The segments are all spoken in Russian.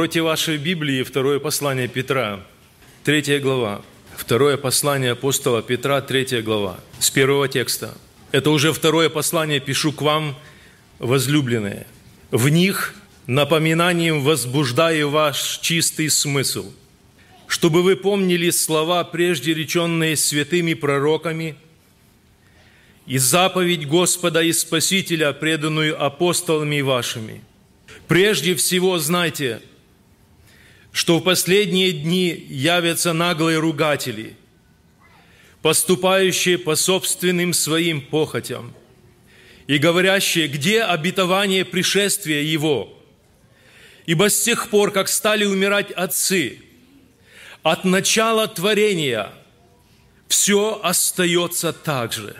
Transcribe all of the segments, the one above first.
Откройте ваши Библии, второе послание Петра, третья глава. Второе послание апостола Петра, третья глава, с первого текста. Это уже второе послание пишу к вам, возлюбленные. В них напоминанием возбуждаю ваш чистый смысл, чтобы вы помнили слова, прежде реченные святыми пророками, и заповедь Господа и Спасителя, преданную апостолами вашими. Прежде всего знайте – что в последние дни явятся наглые ругатели, поступающие по собственным своим похотям и говорящие, где обетование пришествия Его. Ибо с тех пор, как стали умирать отцы, от начала творения все остается так же.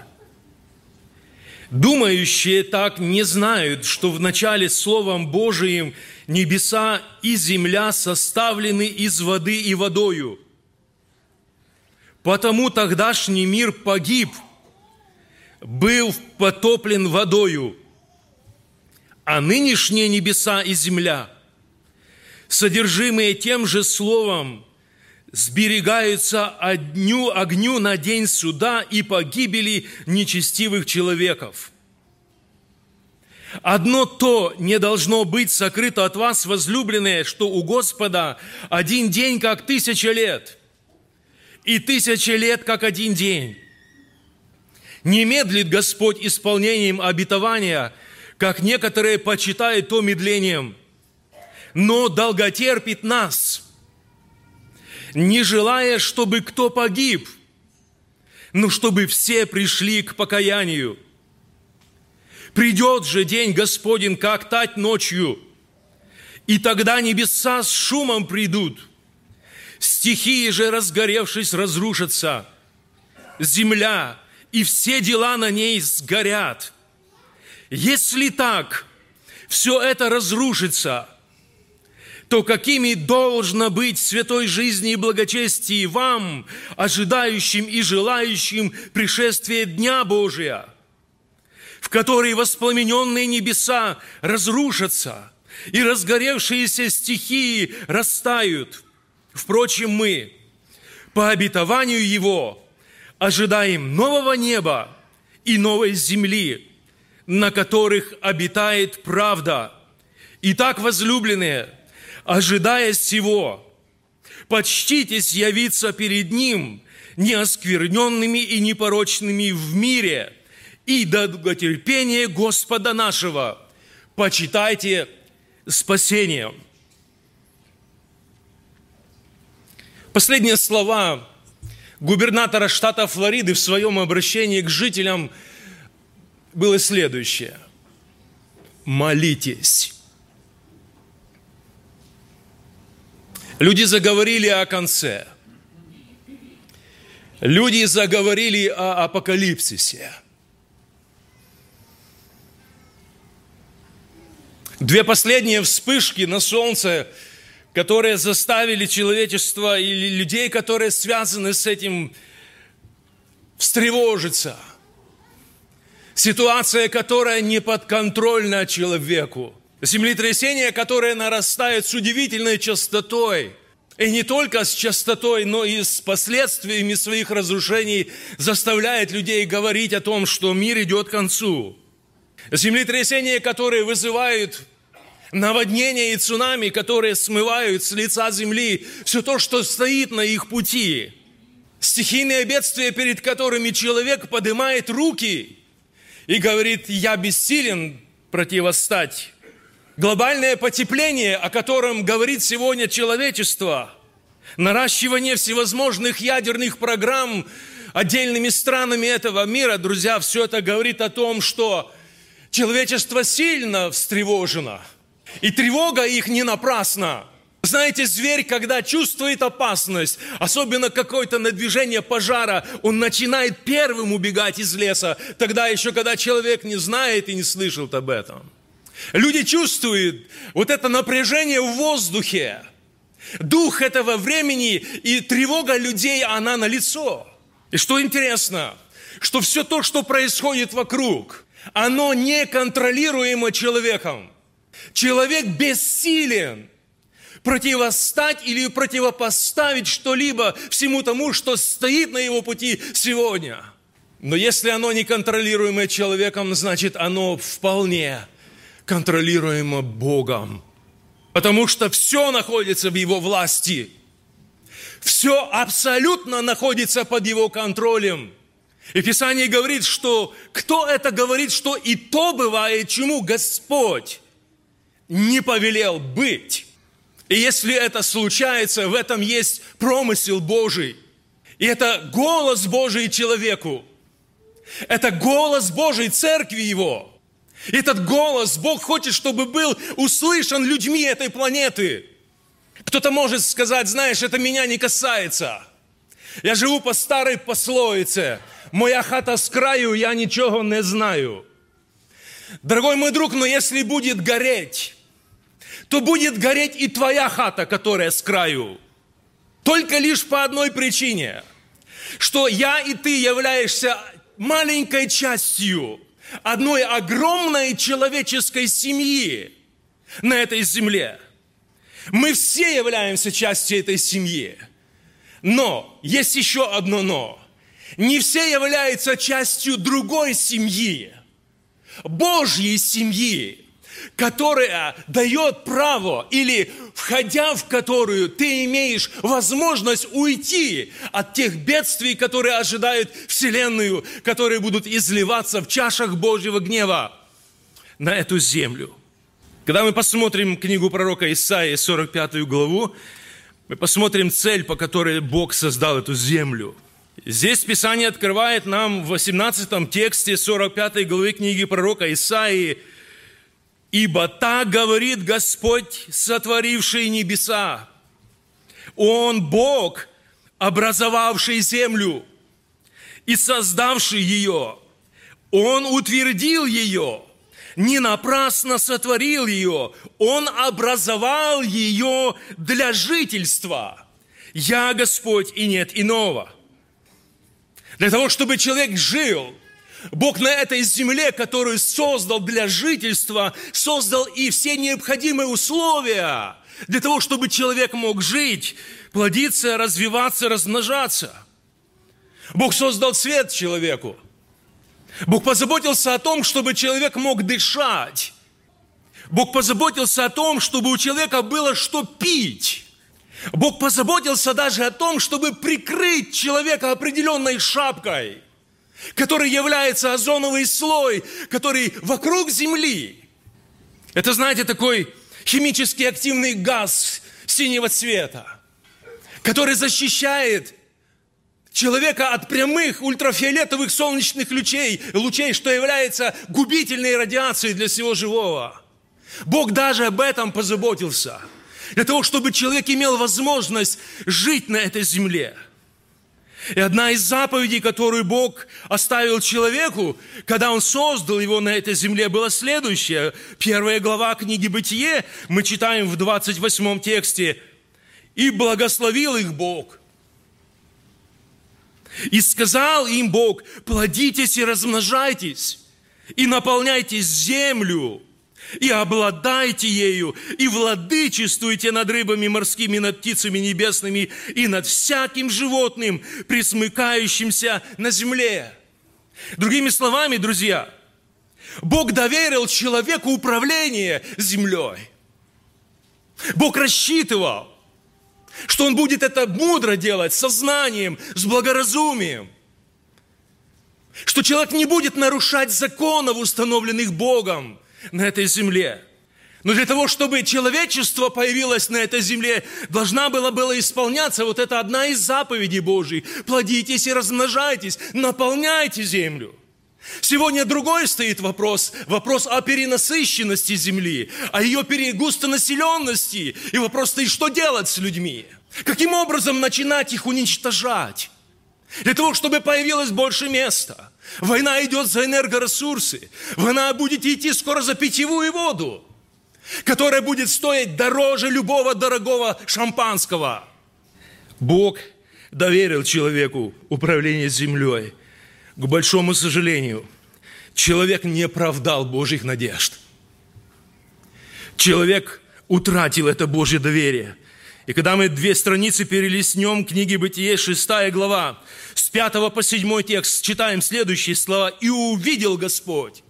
Думающие так не знают, что в начале Словом Божиим – небеса и земля составлены из воды и водою. Потому тогдашний мир погиб, был потоплен водою, а нынешние небеса и земля, содержимые тем же словом, сберегаются огню, огню на день суда и погибели нечестивых человеков – Одно то не должно быть сокрыто от вас, возлюбленные, что у Господа один день, как тысяча лет, и тысяча лет, как один день. Не медлит Господь исполнением обетования, как некоторые почитают то медлением, но долготерпит нас, не желая, чтобы кто погиб, но чтобы все пришли к покаянию – Придет же день Господень, как тать ночью, и тогда небеса с шумом придут, стихии же, разгоревшись, разрушатся, земля и все дела на ней сгорят. Если так, все это разрушится, то какими должно быть святой жизни и благочестии вам, ожидающим и желающим пришествия Дня Божия – в которой воспламененные небеса разрушатся, и разгоревшиеся стихии растают. Впрочем, мы, по обетованию Его, ожидаем нового неба и новой земли, на которых обитает правда. Итак, возлюбленные, ожидая сего, почтитесь явиться перед Ним неоскверненными и непорочными в мире – и долготерпение Господа нашего почитайте спасением. Последние слова губернатора штата Флориды в своем обращении к жителям было следующее. Молитесь. Люди заговорили о конце. Люди заговорили о апокалипсисе. Две последние вспышки на солнце, которые заставили человечество или людей, которые связаны с этим, встревожиться. Ситуация, которая не подконтрольна человеку. Землетрясение, которое нарастает с удивительной частотой. И не только с частотой, но и с последствиями своих разрушений заставляет людей говорить о том, что мир идет к концу. Землетрясения, которые вызывают наводнения и цунами, которые смывают с лица земли все то, что стоит на их пути. Стихийные бедствия, перед которыми человек поднимает руки и говорит, я бессилен противостать. Глобальное потепление, о котором говорит сегодня человечество, наращивание всевозможных ядерных программ отдельными странами этого мира, друзья, все это говорит о том, что человечество сильно встревожено – и тревога их не напрасна. Знаете, зверь, когда чувствует опасность, особенно какое-то надвижение пожара, он начинает первым убегать из леса, тогда еще, когда человек не знает и не слышал об этом. Люди чувствуют вот это напряжение в воздухе, дух этого времени и тревога людей, она на лицо. И что интересно, что все то, что происходит вокруг, оно неконтролируемо человеком. Человек бессилен противостать или противопоставить что-либо всему тому, что стоит на его пути сегодня. Но если оно неконтролируемое человеком, значит оно вполне контролируемо Богом. Потому что все находится в Его власти. Все абсолютно находится под Его контролем. И Писание говорит, что кто это говорит, что и то бывает, чему Господь не повелел быть. И если это случается, в этом есть промысел Божий. И это голос Божий человеку. Это голос Божий церкви Его. Этот голос Бог хочет, чтобы был услышан людьми этой планеты. Кто-то может сказать, знаешь, это меня не касается. Я живу по старой пословице. Моя хата с краю, я ничего не знаю. Дорогой мой друг, но если будет гореть, то будет гореть и твоя хата, которая с краю. Только лишь по одной причине, что я и ты являешься маленькой частью одной огромной человеческой семьи на этой земле. Мы все являемся частью этой семьи. Но есть еще одно но. Не все являются частью другой семьи, Божьей семьи, которая дает право или входя в которую ты имеешь возможность уйти от тех бедствий, которые ожидают Вселенную, которые будут изливаться в чашах Божьего гнева на эту землю. Когда мы посмотрим книгу пророка Исаии, 45 главу, мы посмотрим цель, по которой Бог создал эту землю. Здесь Писание открывает нам в 18 тексте 45 главы книги пророка Исаии – Ибо так говорит Господь, сотворивший небеса. Он Бог, образовавший землю и создавший ее. Он утвердил ее, не напрасно сотворил ее. Он образовал ее для жительства. Я Господь и нет иного. Для того, чтобы человек жил – Бог на этой земле, которую создал для жительства, создал и все необходимые условия для того, чтобы человек мог жить, плодиться, развиваться, размножаться. Бог создал свет человеку. Бог позаботился о том, чтобы человек мог дышать. Бог позаботился о том, чтобы у человека было что пить. Бог позаботился даже о том, чтобы прикрыть человека определенной шапкой – который является озоновый слой, который вокруг Земли. Это, знаете, такой химически активный газ синего цвета, который защищает человека от прямых ультрафиолетовых солнечных лучей, лучей, что является губительной радиацией для всего живого. Бог даже об этом позаботился, для того, чтобы человек имел возможность жить на этой земле – и одна из заповедей, которую Бог оставил человеку, когда Он создал его на этой земле, была следующая. Первая глава книги «Бытие» мы читаем в 28 тексте. «И благословил их Бог». И сказал им Бог, плодитесь и размножайтесь, и наполняйте землю, и обладайте ею, и владычествуйте над рыбами морскими, над птицами небесными, и над всяким животным, присмыкающимся на земле. Другими словами, друзья, Бог доверил человеку управление землей. Бог рассчитывал, что он будет это мудро делать, со знанием, с благоразумием. Что человек не будет нарушать законов, установленных Богом на этой земле. Но для того, чтобы человечество появилось на этой земле, должна была была исполняться вот эта одна из заповедей Божьей. Плодитесь и размножайтесь, наполняйте землю. Сегодня другой стоит вопрос, вопрос о перенасыщенности земли, о ее густонаселенности. И вопрос стоит, что делать с людьми? Каким образом начинать их уничтожать? Для того, чтобы появилось больше места. Война идет за энергоресурсы. Война будет идти скоро за питьевую воду, которая будет стоить дороже любого дорогого шампанского. Бог доверил человеку управление землей. К большому сожалению, человек не оправдал Божьих надежд. Человек утратил это Божье доверие. И когда мы две страницы перелистнем книги Бытие, шестая глава, с пятого по седьмой текст, читаем следующие слова. «И увидел Господь,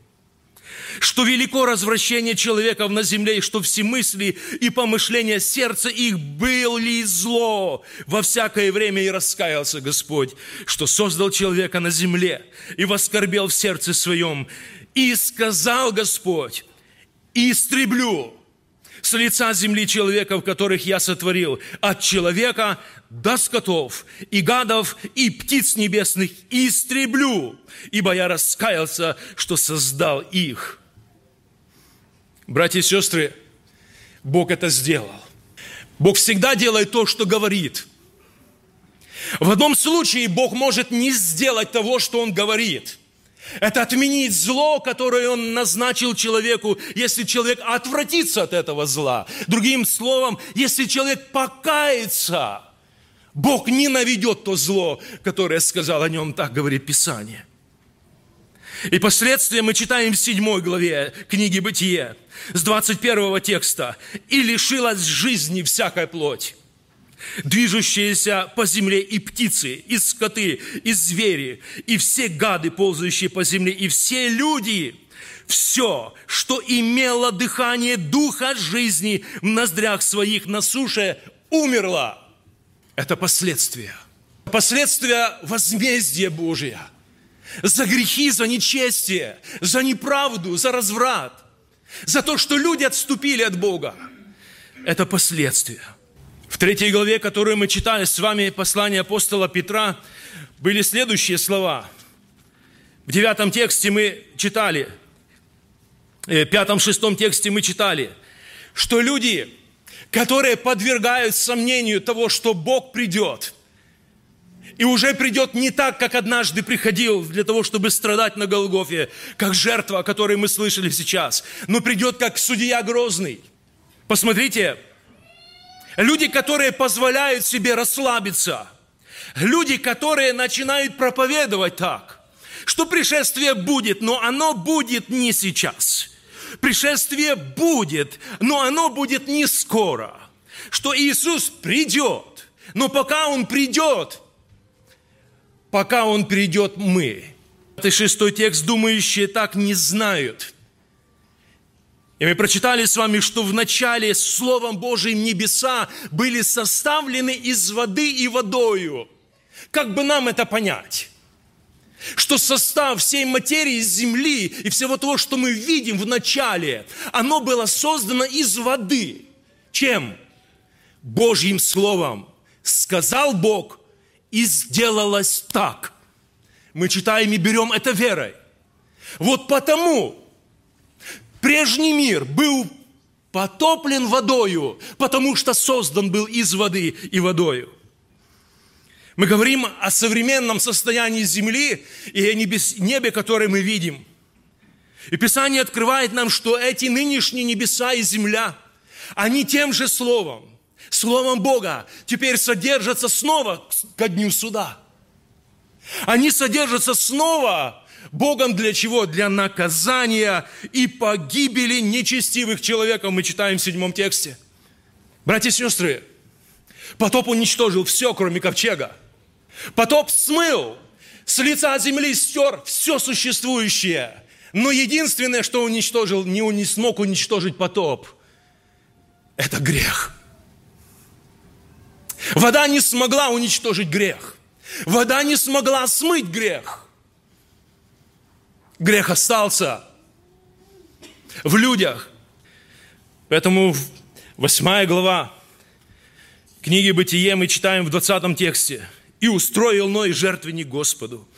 что велико развращение человеков на земле, и что все мысли и помышления сердца их были зло во всякое время, и раскаялся Господь, что создал человека на земле, и воскорбел в сердце своем, и сказал Господь, истреблю с лица земли человеков, которых я сотворил, от человека до скотов, и гадов, и птиц небесных, истреблю, ибо я раскаялся, что создал их. Братья и сестры, Бог это сделал. Бог всегда делает то, что говорит. В одном случае Бог может не сделать того, что Он говорит. Это отменить зло, которое Он назначил человеку, если человек отвратится от этого зла. Другим словом, если человек покается, Бог не наведет то зло, которое сказал о нем, так говорит Писание. И последствия мы читаем в 7 главе книги Бытие, с 21 текста. «И лишилась жизни всякая плоть, движущиеся по земле и птицы, и скоты, и звери, и все гады, ползающие по земле, и все люди, все, что имело дыхание духа жизни в ноздрях своих на суше, умерло. Это последствия. Последствия возмездия Божия – за грехи, за нечестие, за неправду, за разврат, за то, что люди отступили от Бога. Это последствия. В третьей главе, которую мы читали с вами, послание апостола Петра, были следующие слова. В девятом тексте мы читали, э, в пятом-шестом тексте мы читали, что люди, которые подвергают сомнению того, что Бог придет – и уже придет не так, как однажды приходил для того, чтобы страдать на Голгофе, как жертва, о которой мы слышали сейчас, но придет как судья грозный. Посмотрите, люди, которые позволяют себе расслабиться, люди, которые начинают проповедовать так, что пришествие будет, но оно будет не сейчас. Пришествие будет, но оно будет не скоро. Что Иисус придет, но пока Он придет, пока Он придет, мы. Это шестой текст, думающие так не знают. И мы прочитали с вами, что в начале Словом Божьим небеса были составлены из воды и водою. Как бы нам это понять? Что состав всей материи Земли и всего того, что мы видим в начале, оно было создано из воды. Чем? Божьим Словом. Сказал Бог, и сделалось так. Мы читаем и берем это верой. Вот потому прежний мир был потоплен водою, потому что создан был из воды и водою. Мы говорим о современном состоянии Земли и о небес, небе, которое мы видим. И Писание открывает нам, что эти нынешние небеса и земля, они тем же словом, Словом Бога теперь содержатся снова ко дню суда. Они содержатся снова Богом для чего? Для наказания и погибели нечестивых человеков. Мы читаем в седьмом тексте. Братья и сестры, потоп уничтожил все, кроме ковчега. Потоп смыл, с лица земли стер все существующее. Но единственное, что уничтожил, не смог уничтожить потоп, это грех – Вода не смогла уничтожить грех. Вода не смогла смыть грех. Грех остался в людях. Поэтому восьмая глава книги Бытие мы читаем в 20 тексте. «И устроил Ной жертвенник Господу,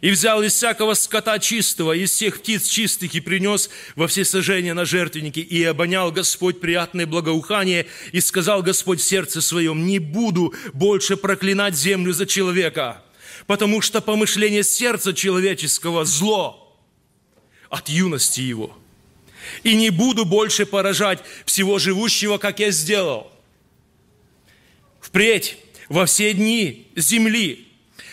И взял из всякого скота чистого, из всех птиц чистых, и принес во все сожжения на жертвенники. И обонял Господь приятное благоухание, и сказал Господь в сердце своем, не буду больше проклинать землю за человека, потому что помышление сердца человеческого зло от юности его. И не буду больше поражать всего живущего, как я сделал. Впредь во все дни земли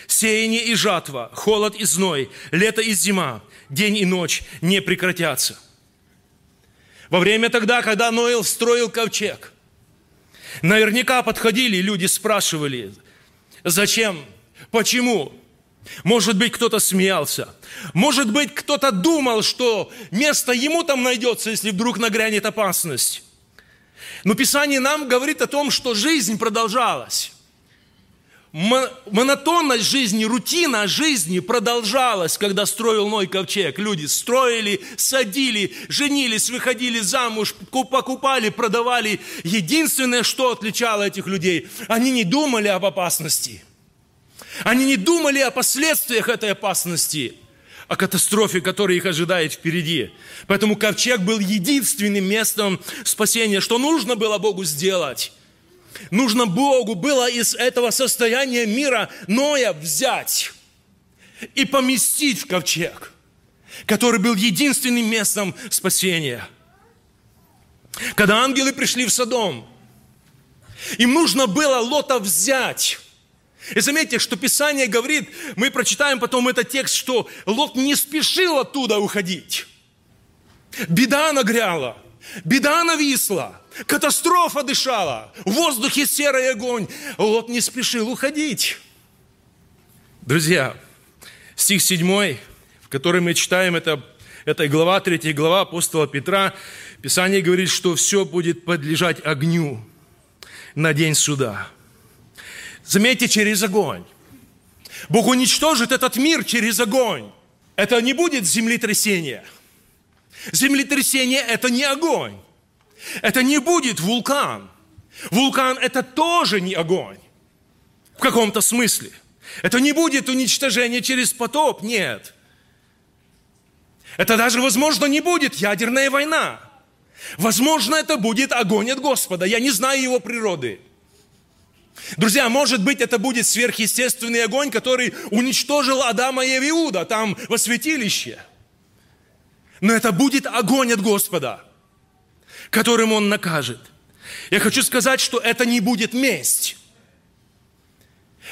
сеяние и жатва, холод и зной, лето и зима, день и ночь не прекратятся. Во время тогда, когда Ноил строил ковчег, наверняка подходили люди, спрашивали, зачем, почему, может быть, кто-то смеялся. Может быть, кто-то думал, что место ему там найдется, если вдруг нагрянет опасность. Но Писание нам говорит о том, что жизнь продолжалась монотонность жизни, рутина жизни продолжалась, когда строил Ной ковчег. Люди строили, садили, женились, выходили замуж, покупали, продавали. Единственное, что отличало этих людей, они не думали об опасности. Они не думали о последствиях этой опасности, о катастрофе, которая их ожидает впереди. Поэтому ковчег был единственным местом спасения, что нужно было Богу сделать Нужно Богу было из этого состояния мира Ноя взять и поместить в ковчег, который был единственным местом спасения. Когда ангелы пришли в Содом, им нужно было Лота взять. И заметьте, что Писание говорит, мы прочитаем потом этот текст, что Лот не спешил оттуда уходить. Беда нагряла, беда нависла. Катастрофа дышала. В воздухе серый огонь. Лот не спешил уходить. Друзья, стих 7, в котором мы читаем, это, это глава, 3 глава апостола Петра, Писание говорит, что все будет подлежать огню на день суда. Заметьте, через огонь. Бог уничтожит этот мир через огонь. Это не будет землетрясение. Землетрясение – это не огонь. Это не будет вулкан. Вулкан – это тоже не огонь. В каком-то смысле. Это не будет уничтожение через потоп, нет. Это даже, возможно, не будет ядерная война. Возможно, это будет огонь от Господа. Я не знаю его природы. Друзья, может быть, это будет сверхъестественный огонь, который уничтожил Адама и Иуда там во святилище. Но это будет огонь от Господа которым Он накажет. Я хочу сказать, что это не будет месть.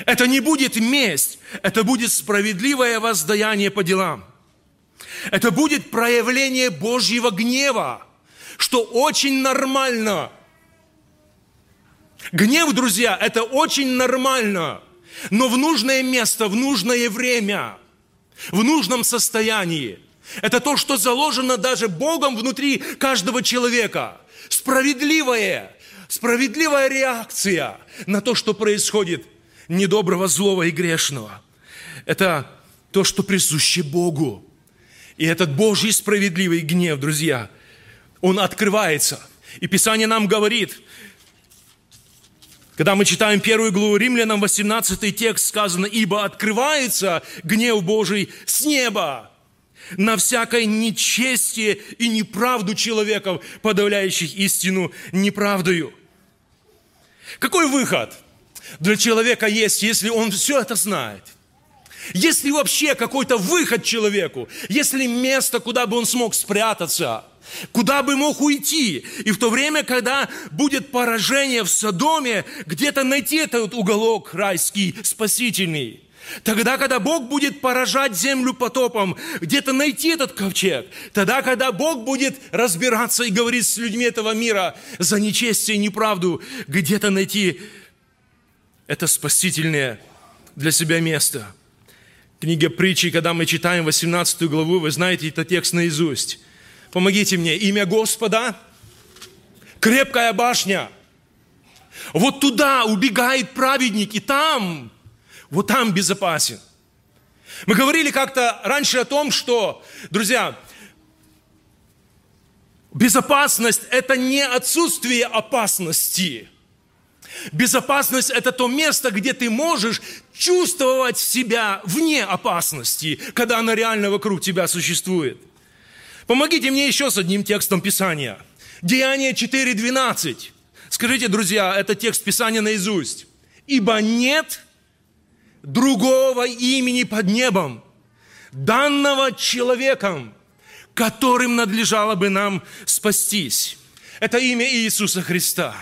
Это не будет месть, это будет справедливое воздаяние по делам. Это будет проявление Божьего гнева, что очень нормально. Гнев, друзья, это очень нормально, но в нужное место, в нужное время, в нужном состоянии – это то, что заложено даже Богом внутри каждого человека. Справедливая, справедливая реакция на то, что происходит недоброго, злого и грешного. Это то, что присуще Богу. И этот Божий справедливый гнев, друзья, он открывается. И Писание нам говорит, когда мы читаем первую главу Римлянам, 18 текст сказано, «Ибо открывается гнев Божий с неба на всякое нечестие и неправду человеков, подавляющих истину неправдою. Какой выход для человека есть, если он все это знает? Есть ли вообще какой-то выход человеку? Есть ли место, куда бы он смог спрятаться? Куда бы мог уйти? И в то время, когда будет поражение в Содоме, где-то найти этот уголок райский, спасительный – Тогда, когда Бог будет поражать землю потопом, где-то найти этот ковчег. Тогда, когда Бог будет разбираться и говорить с людьми этого мира за нечестие и неправду, где-то найти это спасительное для себя место. Книга притчи, когда мы читаем 18 главу, вы знаете этот текст наизусть. Помогите мне. Имя Господа – крепкая башня. Вот туда убегает праведник, и там вот там безопасен. Мы говорили как-то раньше о том, что, друзья, безопасность – это не отсутствие опасности. Безопасность – это то место, где ты можешь чувствовать себя вне опасности, когда она реально вокруг тебя существует. Помогите мне еще с одним текстом Писания. Деяние 4.12. Скажите, друзья, это текст Писания наизусть. «Ибо нет другого имени под небом, данного человеком, которым надлежало бы нам спастись». Это имя Иисуса Христа.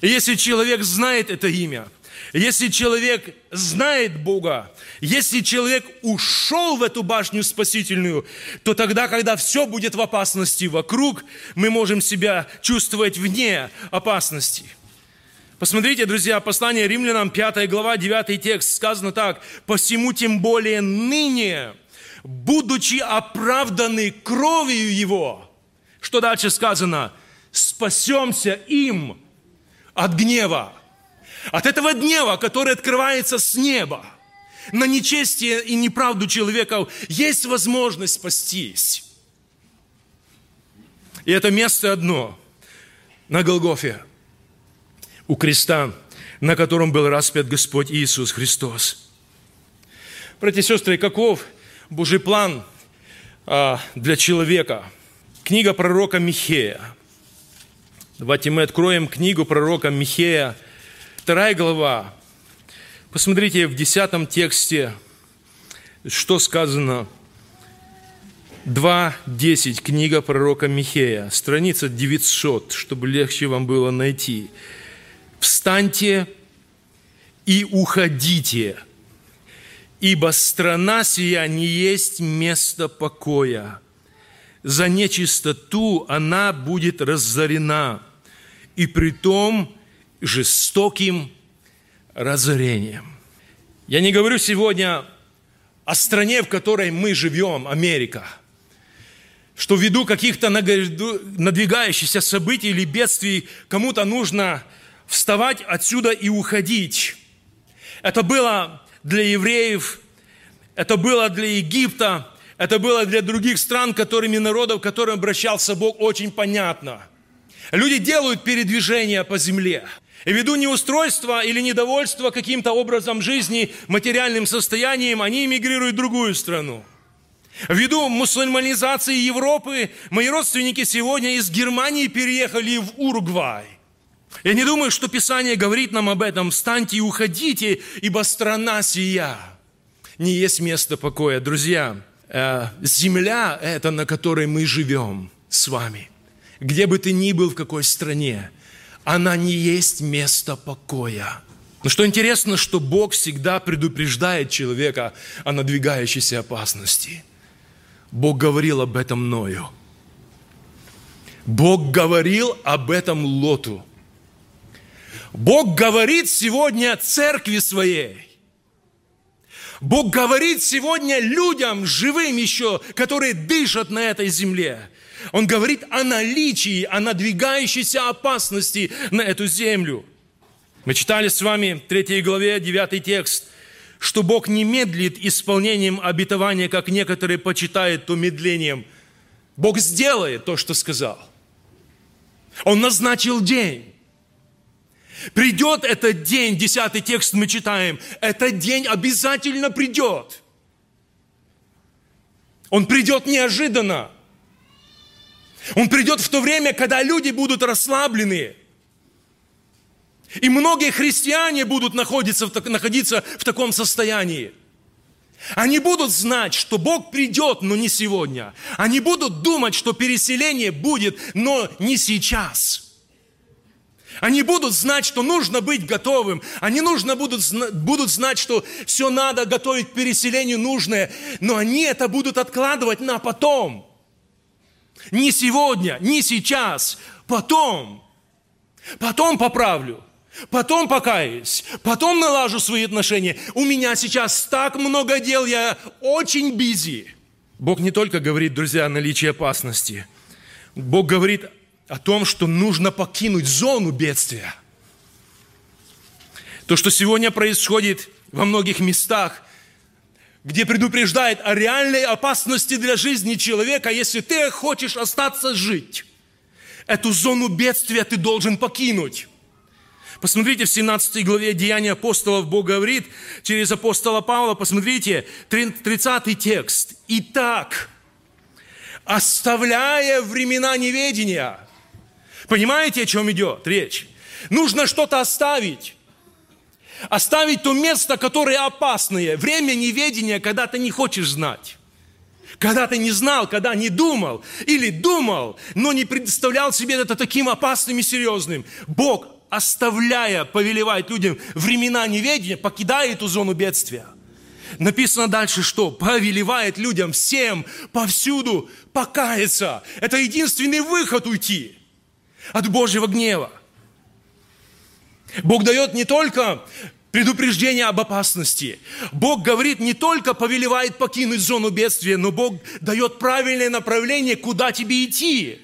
И если человек знает это имя, если человек знает Бога, если человек ушел в эту башню спасительную, то тогда, когда все будет в опасности вокруг, мы можем себя чувствовать вне опасности. Посмотрите, друзья, послание римлянам, 5 глава, 9 текст, сказано так. «Посему тем более ныне, будучи оправданы кровью Его». Что дальше сказано? «Спасемся им от гнева». От этого гнева, который открывается с неба на нечестие и неправду человека, есть возможность спастись. И это место одно на Голгофе, у креста, на котором был распят Господь Иисус Христос. Братья и сестры, каков Божий план а, для человека? Книга пророка Михея. Давайте мы откроем книгу пророка Михея, Вторая глава. Посмотрите в десятом тексте, что сказано. 2.10, книга пророка Михея, страница 900, чтобы легче вам было найти. «Встаньте и уходите, ибо страна сия не есть место покоя. За нечистоту она будет разорена, и при том жестоким разорением. Я не говорю сегодня о стране, в которой мы живем, Америка, что ввиду каких-то надвигающихся событий или бедствий кому-то нужно вставать отсюда и уходить. Это было для евреев, это было для Египта, это было для других стран, которыми народов, к которым обращался Бог, очень понятно. Люди делают передвижение по земле – и ввиду неустройства или недовольства каким-то образом жизни, материальным состоянием, они эмигрируют в другую страну. Ввиду мусульманизации Европы, мои родственники сегодня из Германии переехали в Уругвай. Я не думаю, что Писание говорит нам об этом. «Встаньте и уходите, ибо страна сия не есть место покоя». Друзья, э, земля – это на которой мы живем с вами. Где бы ты ни был, в какой стране – она не есть место покоя. Но что интересно, что Бог всегда предупреждает человека о надвигающейся опасности. Бог говорил об этом Ною. Бог говорил об этом Лоту. Бог говорит сегодня церкви своей. Бог говорит сегодня людям, живым еще, которые дышат на этой земле. Он говорит о наличии, о надвигающейся опасности на эту землю. Мы читали с вами в 3 главе 9 текст, что Бог не медлит исполнением обетования, как некоторые почитают то медлением. Бог сделает то, что сказал. Он назначил день. Придет этот день, десятый текст мы читаем, этот день обязательно придет. Он придет неожиданно. Он придет в то время, когда люди будут расслаблены. И многие христиане будут находиться находиться в таком состоянии. Они будут знать, что Бог придет, но не сегодня. Они будут думать, что переселение будет, но не сейчас. Они будут знать, что нужно быть готовым. Они нужно будут, будут знать, что все надо готовить к переселению нужное. Но они это будут откладывать на потом. Не сегодня, не сейчас, потом. Потом поправлю. Потом покаюсь, потом налажу свои отношения. У меня сейчас так много дел, я очень бизи. Бог не только говорит, друзья, о наличии опасности. Бог говорит о том, что нужно покинуть зону бедствия. То, что сегодня происходит во многих местах – где предупреждает о реальной опасности для жизни человека, если ты хочешь остаться жить. Эту зону бедствия ты должен покинуть. Посмотрите, в 17 главе Деяния апостолов Бог говорит через апостола Павла, посмотрите, 30 текст. «Итак, оставляя времена неведения». Понимаете, о чем идет речь? Нужно что-то оставить. Оставить то место, которое опасное. Время неведения, когда ты не хочешь знать. Когда ты не знал, когда не думал. Или думал, но не представлял себе это таким опасным и серьезным. Бог, оставляя, повелевает людям времена неведения, покидает эту зону бедствия. Написано дальше, что повелевает людям всем повсюду покаяться. Это единственный выход уйти от Божьего гнева. Бог дает не только предупреждение об опасности. Бог говорит, не только повелевает покинуть зону бедствия, но Бог дает правильное направление, куда тебе идти.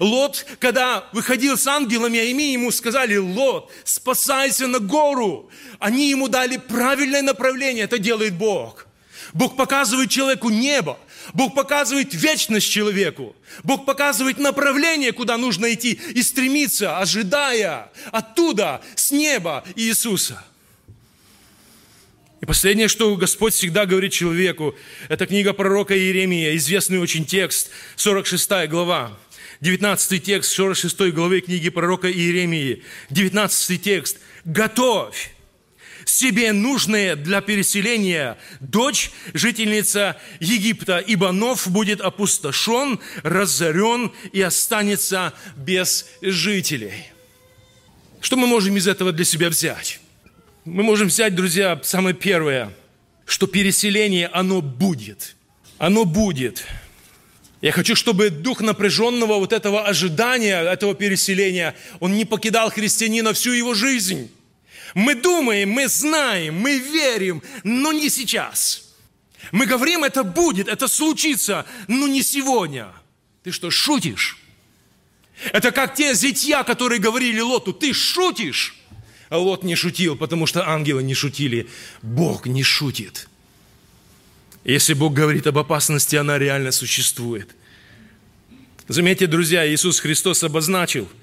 Лот, когда выходил с ангелами, ими ему сказали, Лот, спасайся на гору. Они ему дали правильное направление, это делает Бог. Бог показывает человеку небо, Бог показывает вечность человеку. Бог показывает направление, куда нужно идти и стремиться, ожидая оттуда, с неба Иисуса. И последнее, что Господь всегда говорит человеку, это книга пророка Иеремия, известный очень текст, 46 глава. 19 текст 46 главы книги пророка Иеремии. 19 текст. «Готовь себе нужное для переселения дочь, жительница Египта, ибо Нов будет опустошен, разорен и останется без жителей. Что мы можем из этого для себя взять? Мы можем взять, друзья, самое первое, что переселение, оно будет. Оно будет. Я хочу, чтобы дух напряженного вот этого ожидания, этого переселения, он не покидал христианина всю его жизнь. Мы думаем, мы знаем, мы верим, но не сейчас. Мы говорим, это будет, это случится, но не сегодня. Ты что, шутишь? Это как те зятья, которые говорили Лоту, ты шутишь? А Лот не шутил, потому что ангелы не шутили. Бог не шутит. Если Бог говорит об опасности, она реально существует. Заметьте, друзья, Иисус Христос обозначил –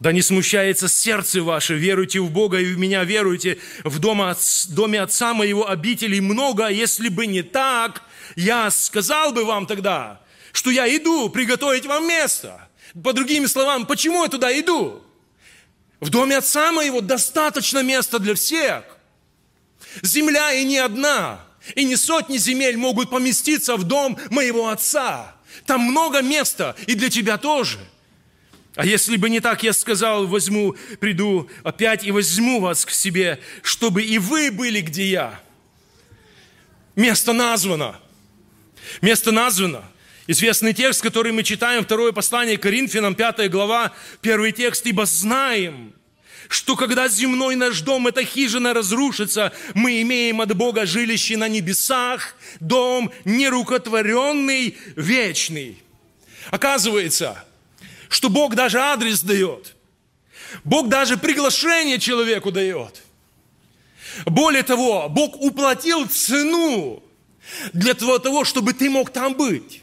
да не смущается сердце ваше, веруйте в Бога и в меня веруйте. В доме, доме Отца моего обителей много, а если бы не так, я сказал бы вам тогда, что я иду приготовить вам место. По другим словам, почему я туда иду? В доме Отца моего достаточно места для всех. Земля и не одна, и не сотни земель могут поместиться в дом моего Отца. Там много места, и для тебя тоже – а если бы не так, я сказал, возьму, приду опять и возьму вас к себе, чтобы и вы были, где я. Место названо. Место названо. Известный текст, который мы читаем, второе послание Коринфянам, пятая глава, первый текст. «Ибо знаем, что когда земной наш дом, эта хижина разрушится, мы имеем от Бога жилище на небесах, дом нерукотворенный, вечный». Оказывается, что Бог даже адрес дает. Бог даже приглашение человеку дает. Более того, Бог уплатил цену для того, чтобы ты мог там быть.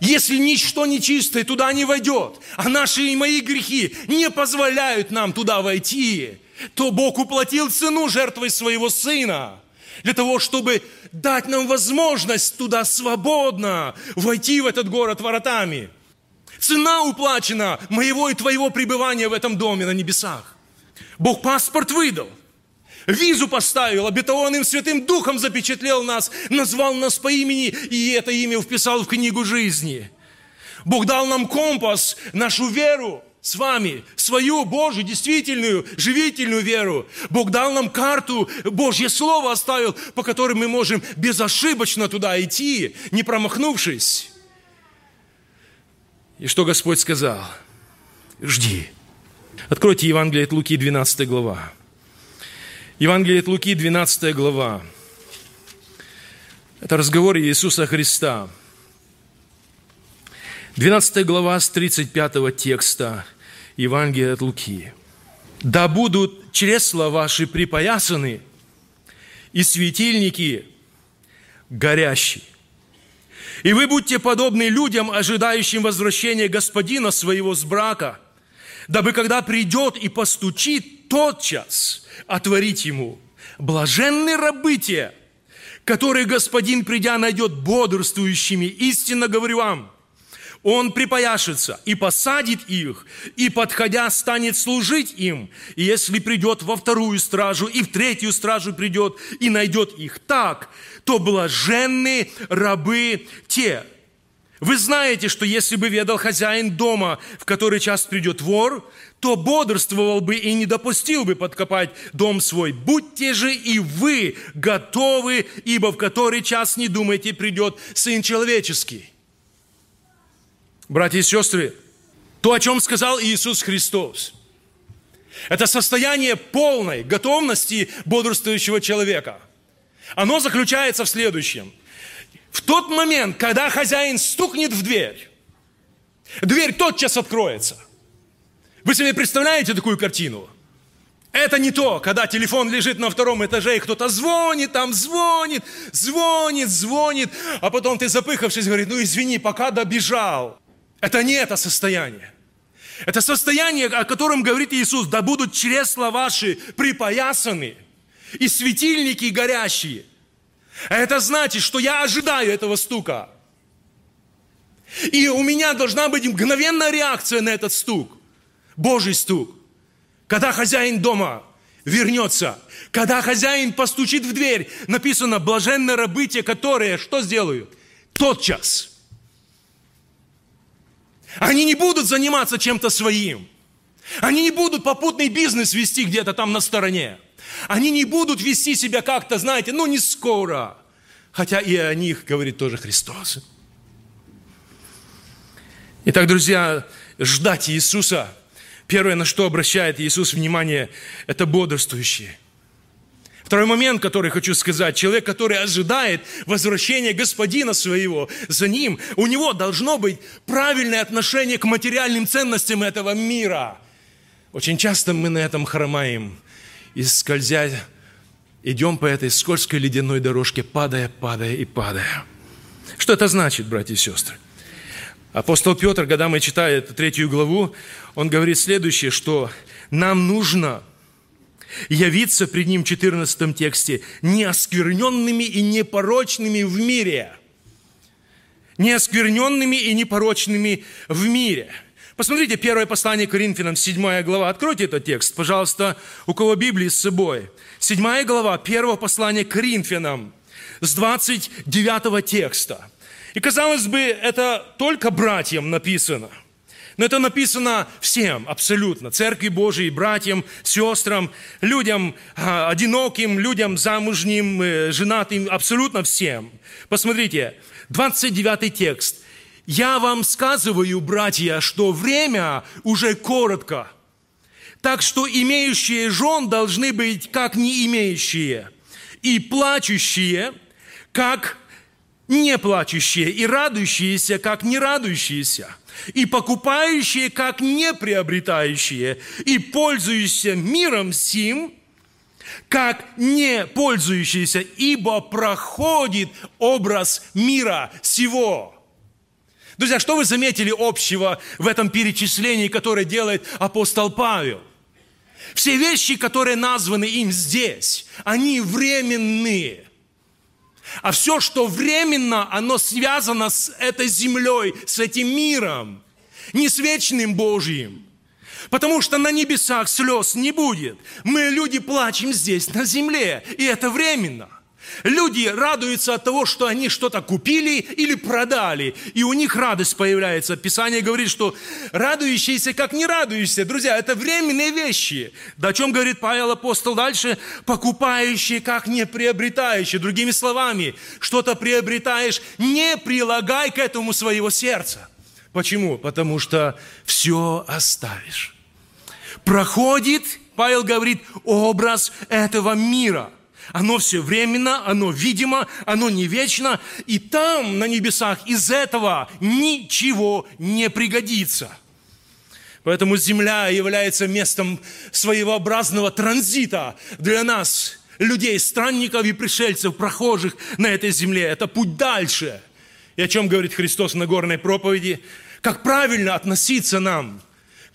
Если ничто нечистое туда не войдет, а наши и мои грехи не позволяют нам туда войти, то Бог уплатил цену жертвой своего Сына для того, чтобы дать нам возможность туда свободно войти в этот город воротами – Цена уплачена моего и твоего пребывания в этом доме на небесах. Бог паспорт выдал. Визу поставил, обетованным Святым Духом запечатлел нас, назвал нас по имени, и это имя вписал в книгу жизни. Бог дал нам компас, нашу веру с вами, свою Божью, действительную, живительную веру. Бог дал нам карту, Божье Слово оставил, по которой мы можем безошибочно туда идти, не промахнувшись. И что Господь сказал? Жди. Откройте Евангелие от Луки, 12 глава. Евангелие от Луки, 12 глава. Это разговор Иисуса Христа. 12 глава с 35 текста Евангелия от Луки. «Да будут чресла ваши припоясаны, и светильники горящие, и вы будьте подобны людям, ожидающим возвращения господина своего с брака, дабы когда придет и постучит, тотчас отворить ему. Блаженны рабы те, которые господин, придя, найдет бодрствующими. Истинно говорю вам, он припояшется и посадит их, и, подходя, станет служить им. И если придет во вторую стражу, и в третью стражу придет, и найдет их так, то блаженны рабы те, вы знаете, что если бы ведал хозяин дома, в который час придет вор, то бодрствовал бы и не допустил бы подкопать дом свой. Будьте же и вы готовы, ибо в который час, не думайте, придет Сын Человеческий. Братья и сестры, то, о чем сказал Иисус Христос, это состояние полной готовности бодрствующего человека. Оно заключается в следующем – в тот момент, когда хозяин стукнет в дверь, дверь тотчас откроется. Вы себе представляете такую картину? Это не то, когда телефон лежит на втором этаже, и кто-то звонит, там звонит, звонит, звонит, а потом ты запыхавшись говорит, ну извини, пока добежал. Это не это состояние. Это состояние, о котором говорит Иисус, да будут чресла ваши припоясаны, и светильники горящие – это значит, что я ожидаю этого стука. И у меня должна быть мгновенная реакция на этот стук. Божий стук. Когда хозяин дома вернется, когда хозяин постучит в дверь, написано, блаженные рабы те, которые что сделают? Тотчас. Они не будут заниматься чем-то своим. Они не будут попутный бизнес вести где-то там на стороне. Они не будут вести себя как-то, знаете, ну не скоро. Хотя и о них говорит тоже Христос. Итак, друзья, ждать Иисуса. Первое, на что обращает Иисус внимание, это бодрствующие. Второй момент, который хочу сказать, человек, который ожидает возвращения господина своего за ним, у него должно быть правильное отношение к материальным ценностям этого мира. Очень часто мы на этом хромаем и скользя, идем по этой скользкой ледяной дорожке, падая, падая и падая. Что это значит, братья и сестры? Апостол Петр, когда мы читаем третью главу, он говорит следующее, что нам нужно явиться пред Ним в 14 тексте неоскверненными и непорочными в мире. Неоскверненными и непорочными в мире – Посмотрите, первое послание Коринфянам, 7 глава. Откройте этот текст, пожалуйста, у кого Библии с собой. 7 глава, первое послание к Коринфянам, с 29 текста. И, казалось бы, это только братьям написано. Но это написано всем, абсолютно. Церкви Божией, братьям, сестрам, людям а, одиноким, людям замужним, э, женатым, абсолютно всем. Посмотрите, 29 текст – я вам сказываю, братья, что время уже коротко. Так что имеющие жен должны быть как не имеющие, и плачущие, как не плачущие, и радующиеся, как не радующиеся, и покупающие, как не приобретающие, и пользующиеся миром сим, как не пользующиеся, ибо проходит образ мира сего. Друзья, что вы заметили общего в этом перечислении, которое делает апостол Павел? Все вещи, которые названы им здесь, они временные. А все, что временно, оно связано с этой землей, с этим миром, не с вечным Божьим. Потому что на небесах слез не будет. Мы, люди, плачем здесь, на земле, и это временно. Люди радуются от того, что они что-то купили или продали, и у них радость появляется. Писание говорит, что радующиеся, как не радующиеся. Друзья, это временные вещи. Да о чем говорит Павел апостол дальше? Покупающие, как не приобретающие. Другими словами, что-то приобретаешь, не прилагай к этому своего сердца. Почему? Потому что все оставишь. Проходит, Павел говорит, образ этого мира – оно все временно, оно видимо, оно не вечно. И там, на небесах, из этого ничего не пригодится. Поэтому земля является местом своеобразного транзита для нас, людей, странников и пришельцев, прохожих на этой земле. Это путь дальше. И о чем говорит Христос на горной проповеди? Как правильно относиться нам –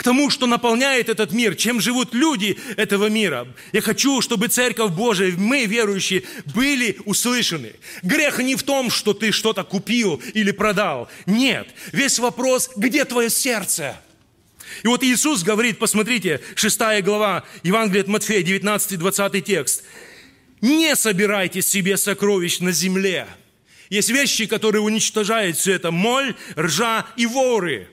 тому, что наполняет этот мир, чем живут люди этого мира. Я хочу, чтобы Церковь Божия, мы, верующие, были услышаны. Грех не в том, что ты что-то купил или продал. Нет. Весь вопрос, где твое сердце? И вот Иисус говорит, посмотрите, 6 глава Евангелия от Матфея, 19-20 текст. «Не собирайте себе сокровищ на земле». Есть вещи, которые уничтожают все это. Моль, ржа и воры –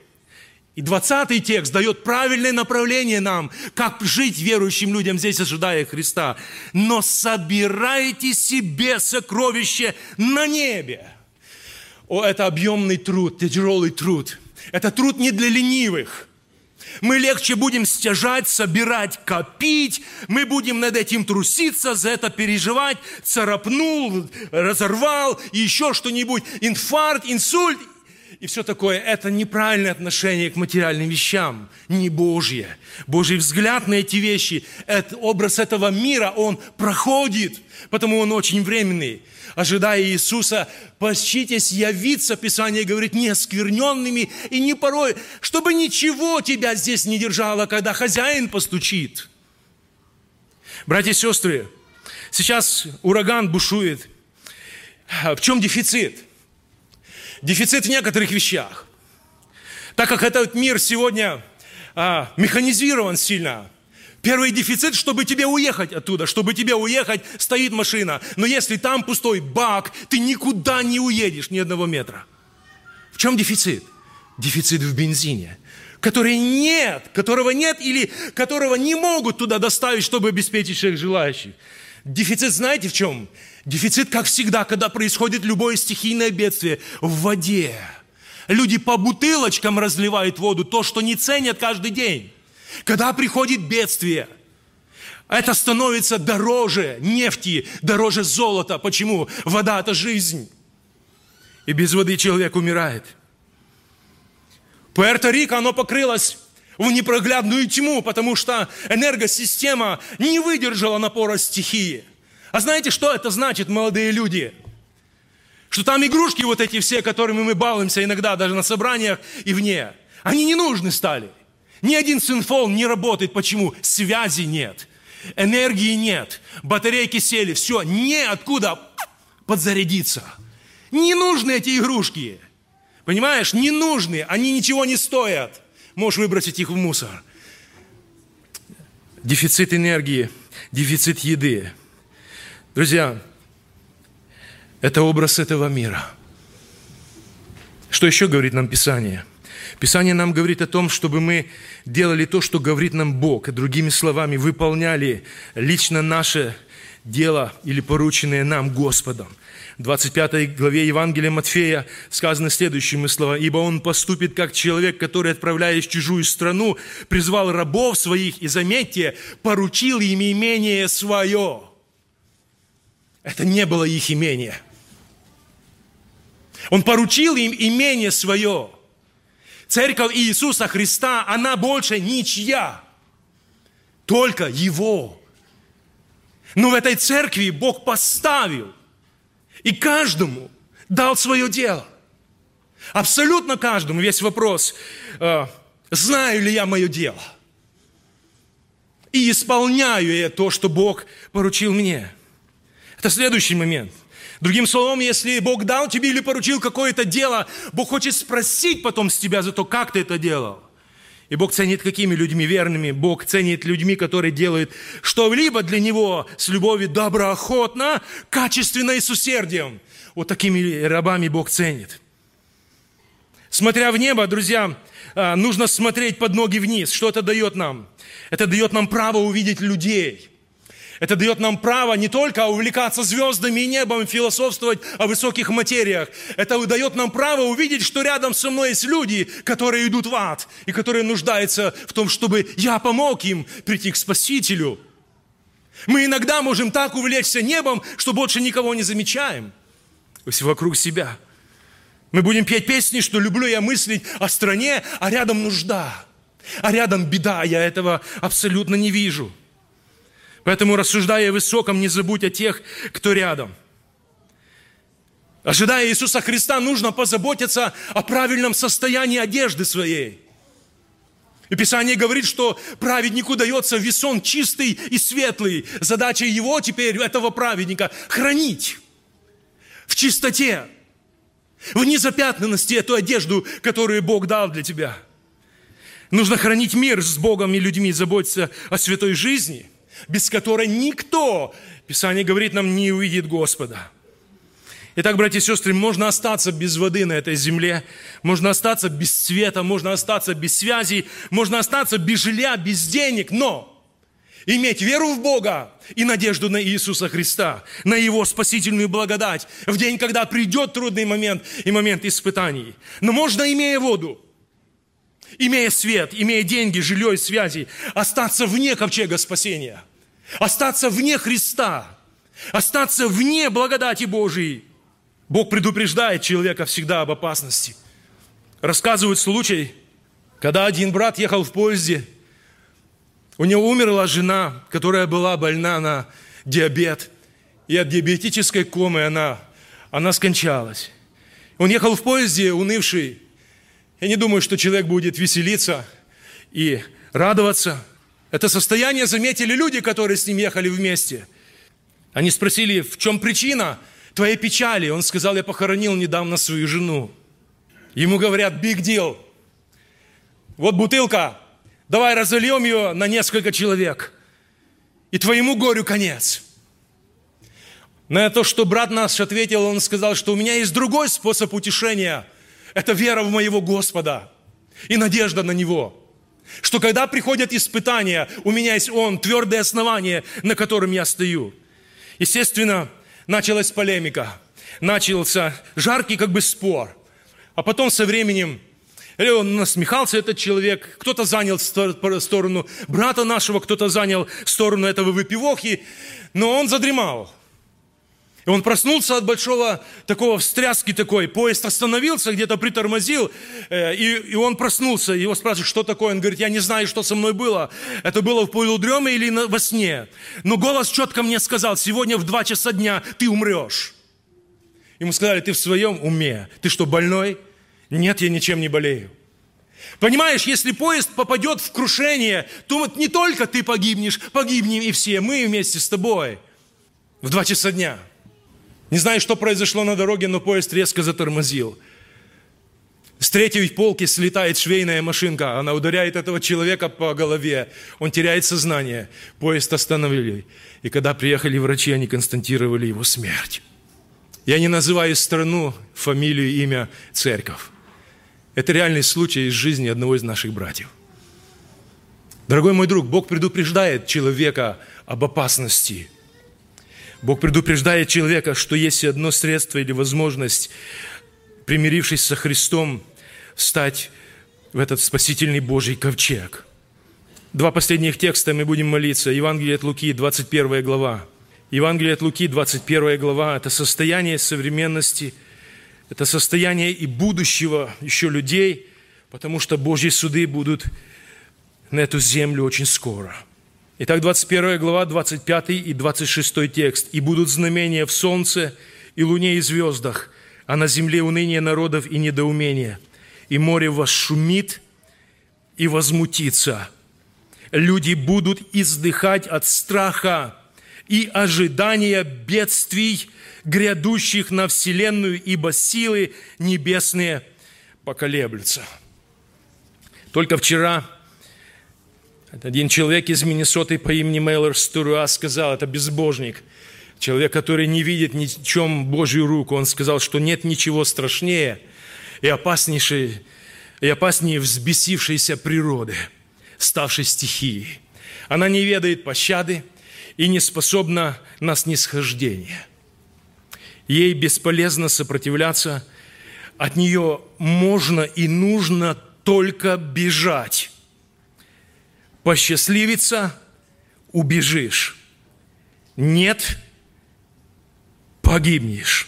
и 20 текст дает правильное направление нам, как жить верующим людям здесь, ожидая Христа. Но собирайте себе сокровище на небе. О, это объемный труд, тяжелый труд. Это труд не для ленивых. Мы легче будем стяжать, собирать, копить. Мы будем над этим труситься, за это переживать. Царапнул, разорвал, еще что-нибудь. Инфаркт, инсульт и все такое, это неправильное отношение к материальным вещам, не Божье. Божий взгляд на эти вещи, это, образ этого мира, он проходит, потому он очень временный. Ожидая Иисуса, пощитесь явиться, Писание говорит, не оскверненными и не порой, чтобы ничего тебя здесь не держало, когда хозяин постучит. Братья и сестры, сейчас ураган бушует. В чем дефицит? Дефицит в некоторых вещах. Так как этот мир сегодня а, механизирован сильно, Первый дефицит, чтобы тебе уехать оттуда, чтобы тебе уехать, стоит машина. Но если там пустой бак, ты никуда не уедешь ни одного метра. В чем дефицит? Дефицит в бензине, который нет, которого нет или которого не могут туда доставить, чтобы обеспечить всех желающих. Дефицит знаете в чем? Дефицит, как всегда, когда происходит любое стихийное бедствие, в воде. Люди по бутылочкам разливают воду, то, что не ценят каждый день. Когда приходит бедствие, это становится дороже нефти, дороже золота. Почему? Вода – это жизнь. И без воды человек умирает. Пуэрто-Рико, оно покрылось в непроглядную тьму, потому что энергосистема не выдержала напора стихии. А знаете, что это значит, молодые люди? Что там игрушки вот эти все, которыми мы балуемся иногда даже на собраниях и вне, они не нужны стали. Ни один синфон не работает. Почему? Связи нет. Энергии нет. Батарейки сели. Все. Неоткуда подзарядиться. Не нужны эти игрушки. Понимаешь? Не нужны. Они ничего не стоят. Можешь выбросить их в мусор. Дефицит энергии, дефицит еды. Друзья, это образ этого мира. Что еще говорит нам Писание? Писание нам говорит о том, чтобы мы делали то, что говорит нам Бог. Другими словами, выполняли лично наше дело или порученное нам Господом. В 25 главе Евангелия Матфея сказаны следующие слова. «Ибо он поступит, как человек, который, отправляясь в чужую страну, призвал рабов своих, и, заметьте, поручил им имение свое». Это не было их имение. Он поручил им имение свое. Церковь Иисуса Христа, она больше ничья, только Его. Но в этой церкви Бог поставил и каждому дал свое дело. Абсолютно каждому весь вопрос, э, знаю ли я мое дело. И исполняю я то, что Бог поручил мне. Это следующий момент. Другим словом, если Бог дал тебе или поручил какое-то дело, Бог хочет спросить потом с тебя за то, как ты это делал. И Бог ценит какими людьми верными? Бог ценит людьми, которые делают что-либо для Него с любовью доброохотно, качественно и с усердием. Вот такими рабами Бог ценит. Смотря в небо, друзья, а, нужно смотреть под ноги вниз. Что это дает нам? Это дает нам право увидеть людей – это дает нам право не только увлекаться звездами и небом, философствовать о высоких материях. Это дает нам право увидеть, что рядом со мной есть люди, которые идут в ад и которые нуждаются в том, чтобы я помог им прийти к Спасителю. Мы иногда можем так увлечься небом, что больше никого не замечаем. Все вокруг себя. Мы будем петь песни, что люблю я мыслить о стране, а рядом нужда, а рядом беда. Я этого абсолютно не вижу. Поэтому, рассуждая о высоком, не забудь о тех, кто рядом. Ожидая Иисуса Христа, нужно позаботиться о правильном состоянии одежды своей. И Писание говорит, что праведнику дается весон чистый и светлый. Задача его теперь, этого праведника, хранить в чистоте, в незапятнанности эту одежду, которую Бог дал для тебя. Нужно хранить мир с Богом и людьми, заботиться о святой жизни, без которой никто, Писание говорит нам, не увидит Господа. Итак, братья и сестры, можно остаться без воды на этой земле, можно остаться без света, можно остаться без связи, можно остаться без жилья, без денег, но иметь веру в Бога и надежду на Иисуса Христа, на Его спасительную благодать в день, когда придет трудный момент и момент испытаний. Но можно, имея воду, имея свет, имея деньги, жилье и связи, остаться вне ковчега спасения, остаться вне Христа, остаться вне благодати Божией, Бог предупреждает человека всегда об опасности. Рассказывают случай, когда один брат ехал в поезде, у него умерла жена, которая была больна на диабет, и от диабетической комы она, она скончалась. Он ехал в поезде, унывший. Я не думаю, что человек будет веселиться и радоваться. Это состояние заметили люди, которые с ним ехали вместе. Они спросили, в чем причина – твоей печали. Он сказал, я похоронил недавно свою жену. Ему говорят, big deal. Вот бутылка, давай разольем ее на несколько человек. И твоему горю конец. На то, что брат наш ответил, он сказал, что у меня есть другой способ утешения. Это вера в моего Господа и надежда на Него. Что когда приходят испытания, у меня есть Он, твердое основание, на котором я стою. Естественно, началась полемика, начался жаркий как бы спор. А потом со временем он насмехался, этот человек, кто-то занял сторону брата нашего, кто-то занял сторону этого выпивохи, но он задремал. И он проснулся от большого такого встряски такой. Поезд остановился, где-то притормозил, э, и, и он проснулся. Его спрашивают, что такое? Он говорит, я не знаю, что со мной было. Это было в полудреме или во сне. Но голос четко мне сказал, сегодня в два часа дня ты умрешь. Ему сказали, ты в своем уме. Ты что, больной? Нет, я ничем не болею. Понимаешь, если поезд попадет в крушение, то вот не только ты погибнешь, погибнем и все, мы вместе с тобой. В два часа дня – не знаю, что произошло на дороге, но поезд резко затормозил. С третьей полки слетает швейная машинка. Она ударяет этого человека по голове. Он теряет сознание. Поезд остановили. И когда приехали врачи, они констатировали его смерть. Я не называю страну, фамилию, имя, церковь. Это реальный случай из жизни одного из наших братьев. Дорогой мой друг, Бог предупреждает человека об опасности – Бог предупреждает человека, что есть одно средство или возможность, примирившись со Христом, встать в этот спасительный Божий ковчег. Два последних текста мы будем молиться. Евангелие от Луки, 21 глава. Евангелие от Луки, 21 глава – это состояние современности, это состояние и будущего еще людей, потому что Божьи суды будут на эту землю очень скоро – Итак, 21 глава, 25 и 26 текст. «И будут знамения в солнце и луне и звездах, а на земле уныние народов и недоумение. И море вас шумит и возмутится. Люди будут издыхать от страха и ожидания бедствий, грядущих на вселенную, ибо силы небесные поколеблются». Только вчера один человек из Миннесоты по имени Мейлор Стуруа сказал, это безбожник, человек, который не видит ни в чем Божью руку. Он сказал, что нет ничего страшнее и опаснейшей, и опаснее взбесившейся природы, ставшей стихией. Она не ведает пощады и не способна на снисхождение. Ей бесполезно сопротивляться, от нее можно и нужно только бежать посчастливится, убежишь. Нет, погибнешь.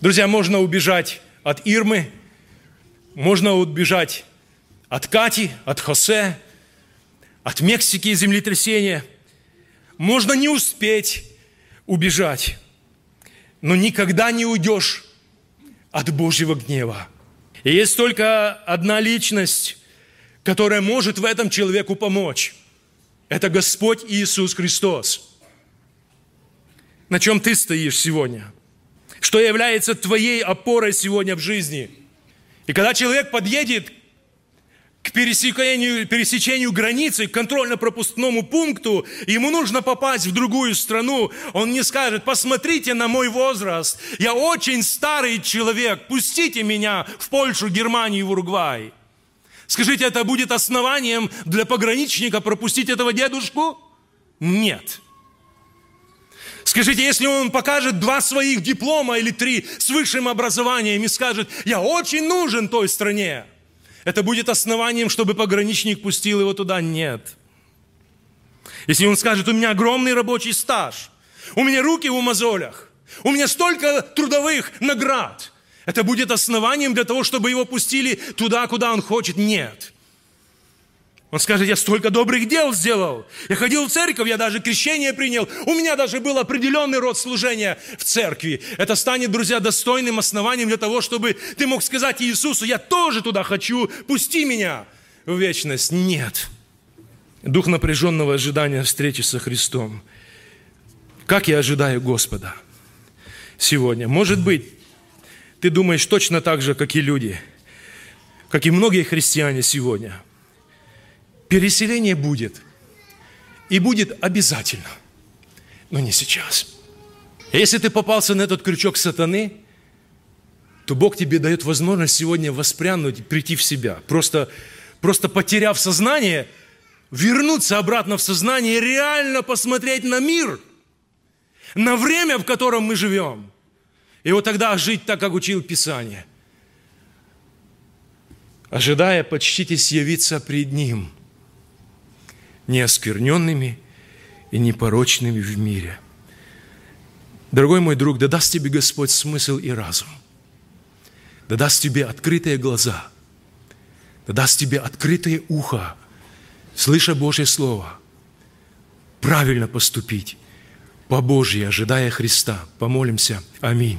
Друзья, можно убежать от Ирмы, можно убежать от Кати, от Хосе, от Мексики и землетрясения. Можно не успеть убежать, но никогда не уйдешь от Божьего гнева. И есть только одна личность, которая может в этом человеку помочь. Это Господь Иисус Христос. На чем ты стоишь сегодня? Что является твоей опорой сегодня в жизни? И когда человек подъедет к пересечению, пересечению границы, к контрольно-пропускному пункту, ему нужно попасть в другую страну, он не скажет, посмотрите на мой возраст, я очень старый человек, пустите меня в Польшу, Германию в Уругвай. Скажите, это будет основанием для пограничника пропустить этого дедушку? Нет. Скажите, если он покажет два своих диплома или три с высшим образованием и скажет, я очень нужен той стране, это будет основанием, чтобы пограничник пустил его туда? Нет. Если он скажет, у меня огромный рабочий стаж, у меня руки в мозолях, у меня столько трудовых наград, это будет основанием для того, чтобы его пустили туда, куда он хочет? Нет. Он скажет, я столько добрых дел сделал. Я ходил в церковь, я даже крещение принял. У меня даже был определенный род служения в церкви. Это станет, друзья, достойным основанием для того, чтобы ты мог сказать Иисусу, я тоже туда хочу, пусти меня в вечность. Нет. Дух напряженного ожидания встречи со Христом. Как я ожидаю Господа сегодня? Может быть, ты думаешь точно так же, как и люди, как и многие христиане сегодня – Переселение будет. И будет обязательно. Но не сейчас. Если ты попался на этот крючок сатаны, то Бог тебе дает возможность сегодня воспрянуть, прийти в себя. Просто, просто потеряв сознание, вернуться обратно в сознание и реально посмотреть на мир, на время, в котором мы живем. И вот тогда жить так, как учил Писание. Ожидая, почтитесь явиться пред Ним – неоскверненными и непорочными в мире. Дорогой мой друг, да даст тебе Господь смысл и разум. Да даст тебе открытые глаза. Да даст тебе открытое ухо, слыша Божье Слово. Правильно поступить по Божьей, ожидая Христа. Помолимся. Аминь.